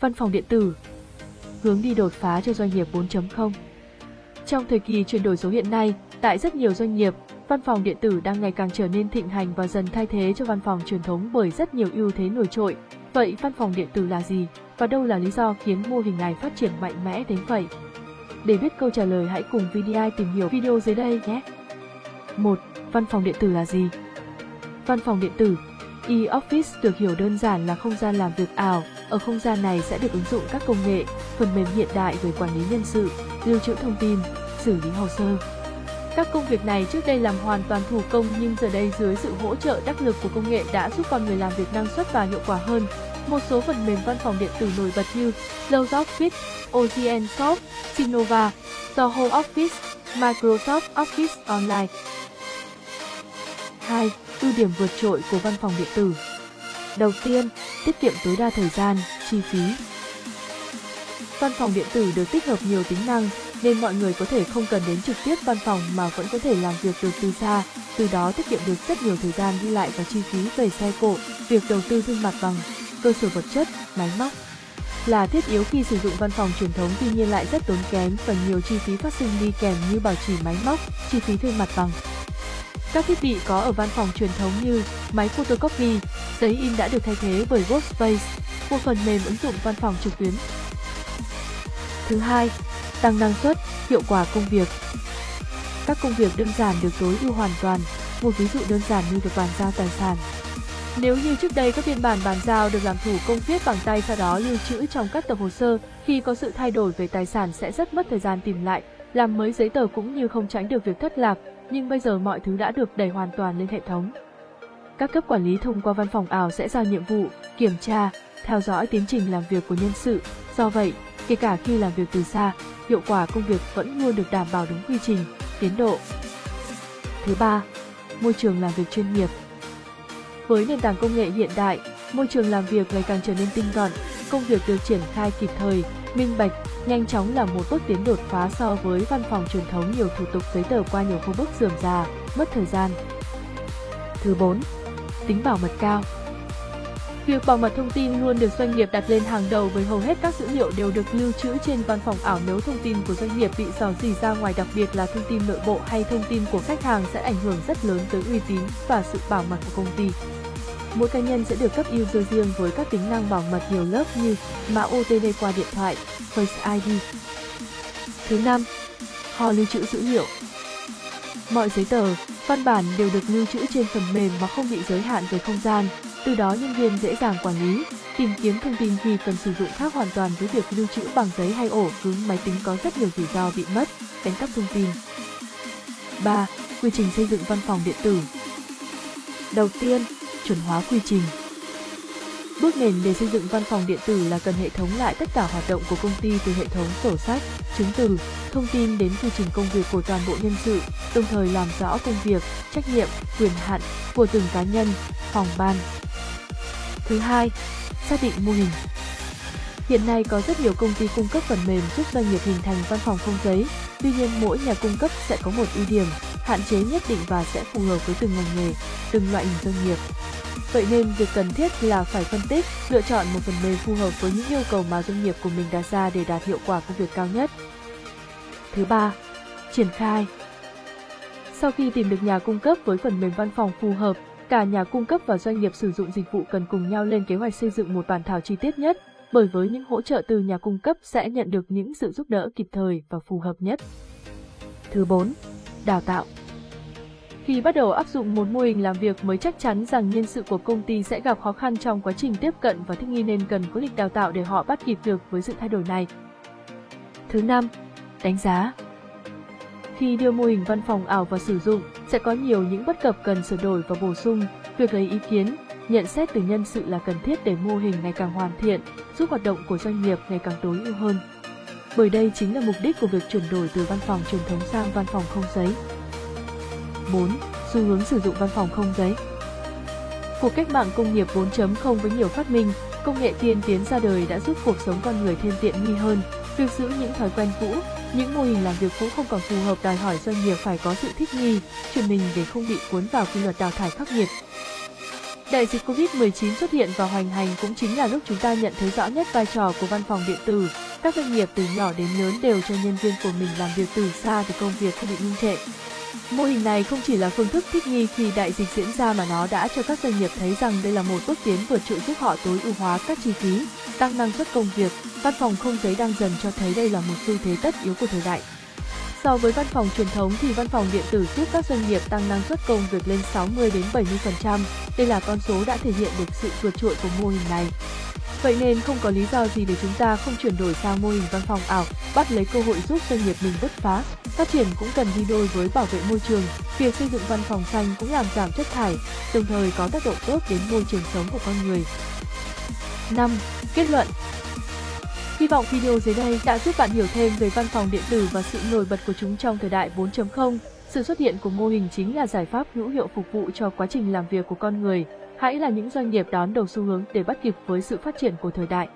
Văn phòng điện tử Hướng đi đột phá cho doanh nghiệp 4.0 Trong thời kỳ chuyển đổi số hiện nay, tại rất nhiều doanh nghiệp, văn phòng điện tử đang ngày càng trở nên thịnh hành và dần thay thế cho văn phòng truyền thống bởi rất nhiều ưu thế nổi trội. Vậy văn phòng điện tử là gì và đâu là lý do khiến mô hình này phát triển mạnh mẽ đến vậy? Để biết câu trả lời hãy cùng VDI tìm hiểu video dưới đây nhé. 1. Văn phòng điện tử là gì? Văn phòng điện tử E-Office được hiểu đơn giản là không gian làm việc ảo. Ở không gian này sẽ được ứng dụng các công nghệ, phần mềm hiện đại về quản lý nhân sự, lưu trữ thông tin, xử lý hồ sơ. Các công việc này trước đây làm hoàn toàn thủ công nhưng giờ đây dưới sự hỗ trợ đắc lực của công nghệ đã giúp con người làm việc năng suất và hiệu quả hơn. Một số phần mềm văn phòng điện tử nổi bật như Office, OGN Soft, Sinova, Zoho Office, Microsoft Office Online. 2. Ưu điểm vượt trội của văn phòng điện tử Đầu tiên, tiết kiệm tối đa thời gian, chi phí. Văn phòng điện tử được tích hợp nhiều tính năng, nên mọi người có thể không cần đến trực tiếp văn phòng mà vẫn có thể làm việc được từ xa, từ đó tiết kiệm được rất nhiều thời gian đi lại và chi phí về xe cộ, việc đầu tư thương mặt bằng, cơ sở vật chất, máy móc. Là thiết yếu khi sử dụng văn phòng truyền thống tuy nhiên lại rất tốn kém và nhiều chi phí phát sinh đi kèm như bảo trì máy móc, chi phí thuê mặt bằng. Các thiết bị có ở văn phòng truyền thống như máy photocopy, giấy in đã được thay thế bởi Workspace, một phần mềm ứng dụng văn phòng trực tuyến. Thứ hai, tăng năng suất, hiệu quả công việc. Các công việc đơn giản được tối ưu hoàn toàn, một ví dụ đơn giản như được bàn giao tài sản. Nếu như trước đây các biên bản bàn giao được làm thủ công viết bằng tay sau đó lưu trữ trong các tập hồ sơ, khi có sự thay đổi về tài sản sẽ rất mất thời gian tìm lại, làm mới giấy tờ cũng như không tránh được việc thất lạc, nhưng bây giờ mọi thứ đã được đẩy hoàn toàn lên hệ thống. Các cấp quản lý thông qua văn phòng ảo sẽ giao nhiệm vụ, kiểm tra, theo dõi tiến trình làm việc của nhân sự. Do vậy, kể cả khi làm việc từ xa, hiệu quả công việc vẫn luôn được đảm bảo đúng quy trình, tiến độ. Thứ ba, môi trường làm việc chuyên nghiệp. Với nền tảng công nghệ hiện đại, môi trường làm việc ngày càng trở nên tinh gọn, công việc được triển khai kịp thời, minh bạch, nhanh chóng là một bước tiến đột phá so với văn phòng truyền thống nhiều thủ tục giấy tờ qua nhiều khâu bước dườm già, mất thời gian. Thứ 4. Tính bảo mật cao Việc bảo mật thông tin luôn được doanh nghiệp đặt lên hàng đầu với hầu hết các dữ liệu đều được lưu trữ trên văn phòng ảo nếu thông tin của doanh nghiệp bị dò dỉ ra ngoài đặc biệt là thông tin nội bộ hay thông tin của khách hàng sẽ ảnh hưởng rất lớn tới uy tín và sự bảo mật của công ty. Mỗi cá nhân sẽ được cấp user riêng với các tính năng bảo mật nhiều lớp như mã OTP qua điện thoại, Face ID. Thứ năm, kho lưu trữ dữ liệu. Mọi giấy tờ, văn bản đều được lưu trữ trên phần mềm mà không bị giới hạn về không gian, từ đó nhân viên dễ dàng quản lý, tìm kiếm thông tin khi cần sử dụng khác hoàn toàn với việc lưu trữ bằng giấy hay ổ cứng máy tính có rất nhiều rủi ro bị mất, đánh cắp thông tin. 3. Quy trình xây dựng văn phòng điện tử Đầu tiên, chuẩn hóa quy trình. Bước nền để xây dựng văn phòng điện tử là cần hệ thống lại tất cả hoạt động của công ty từ hệ thống sổ sách, chứng từ, thông tin đến quy trình công việc của toàn bộ nhân sự, đồng thời làm rõ công việc, trách nhiệm, quyền hạn của từng cá nhân, phòng ban. Thứ hai, xác định mô hình. Hiện nay có rất nhiều công ty cung cấp phần mềm giúp doanh nghiệp hình thành văn phòng không giấy, tuy nhiên mỗi nhà cung cấp sẽ có một ưu điểm, hạn chế nhất định và sẽ phù hợp với từng ngành nghề, từng loại hình doanh nghiệp. Vậy nên việc cần thiết là phải phân tích, lựa chọn một phần mềm phù hợp với những yêu cầu mà doanh nghiệp của mình đặt ra để đạt hiệu quả công việc cao nhất. Thứ ba, triển khai. Sau khi tìm được nhà cung cấp với phần mềm văn phòng phù hợp, cả nhà cung cấp và doanh nghiệp sử dụng dịch vụ cần cùng nhau lên kế hoạch xây dựng một bản thảo chi tiết nhất, bởi với những hỗ trợ từ nhà cung cấp sẽ nhận được những sự giúp đỡ kịp thời và phù hợp nhất. Thứ 4. Đào tạo khi bắt đầu áp dụng một mô hình làm việc mới chắc chắn rằng nhân sự của công ty sẽ gặp khó khăn trong quá trình tiếp cận và thích nghi nên cần có lịch đào tạo để họ bắt kịp được với sự thay đổi này. Thứ năm, đánh giá. Khi đưa mô hình văn phòng ảo vào sử dụng, sẽ có nhiều những bất cập cần sửa đổi và bổ sung. Việc lấy ý kiến, nhận xét từ nhân sự là cần thiết để mô hình ngày càng hoàn thiện, giúp hoạt động của doanh nghiệp ngày càng tối ưu hơn. Bởi đây chính là mục đích của việc chuyển đổi từ văn phòng truyền thống sang văn phòng không giấy. 4. Xu hướng sử dụng văn phòng không giấy Cuộc cách mạng công nghiệp 4.0 với nhiều phát minh, công nghệ tiên tiến ra đời đã giúp cuộc sống con người thêm tiện nghi hơn. Việc giữ những thói quen cũ, những mô hình làm việc cũ không còn phù hợp đòi hỏi doanh nghiệp phải có sự thích nghi, chuyển mình để không bị cuốn vào quy luật đào thải khắc nghiệt. Đại dịch Covid-19 xuất hiện và hoành hành cũng chính là lúc chúng ta nhận thấy rõ nhất vai trò của văn phòng điện tử. Các doanh nghiệp từ nhỏ đến lớn đều cho nhân viên của mình làm việc từ xa để công việc không bị ngưng trệ. Mô hình này không chỉ là phương thức thích nghi khi đại dịch diễn ra mà nó đã cho các doanh nghiệp thấy rằng đây là một bước tiến vượt trội giúp họ tối ưu hóa các chi phí, tăng năng suất công việc. Văn phòng không giấy đang dần cho thấy đây là một xu thế tất yếu của thời đại. So với văn phòng truyền thống thì văn phòng điện tử giúp các doanh nghiệp tăng năng suất công việc lên 60 đến 70%. Đây là con số đã thể hiện được sự vượt trội của mô hình này. Vậy nên không có lý do gì để chúng ta không chuyển đổi sang mô hình văn phòng ảo, bắt lấy cơ hội giúp doanh nghiệp mình bứt phá. Phát triển cũng cần đi đôi với bảo vệ môi trường, việc xây dựng văn phòng xanh cũng làm giảm chất thải, đồng thời có tác động tốt đến môi trường sống của con người. 5. Kết luận Hy vọng video dưới đây đã giúp bạn hiểu thêm về văn phòng điện tử và sự nổi bật của chúng trong thời đại 4.0. Sự xuất hiện của mô hình chính là giải pháp hữu hiệu phục vụ cho quá trình làm việc của con người. Hãy là những doanh nghiệp đón đầu xu hướng để bắt kịp với sự phát triển của thời đại.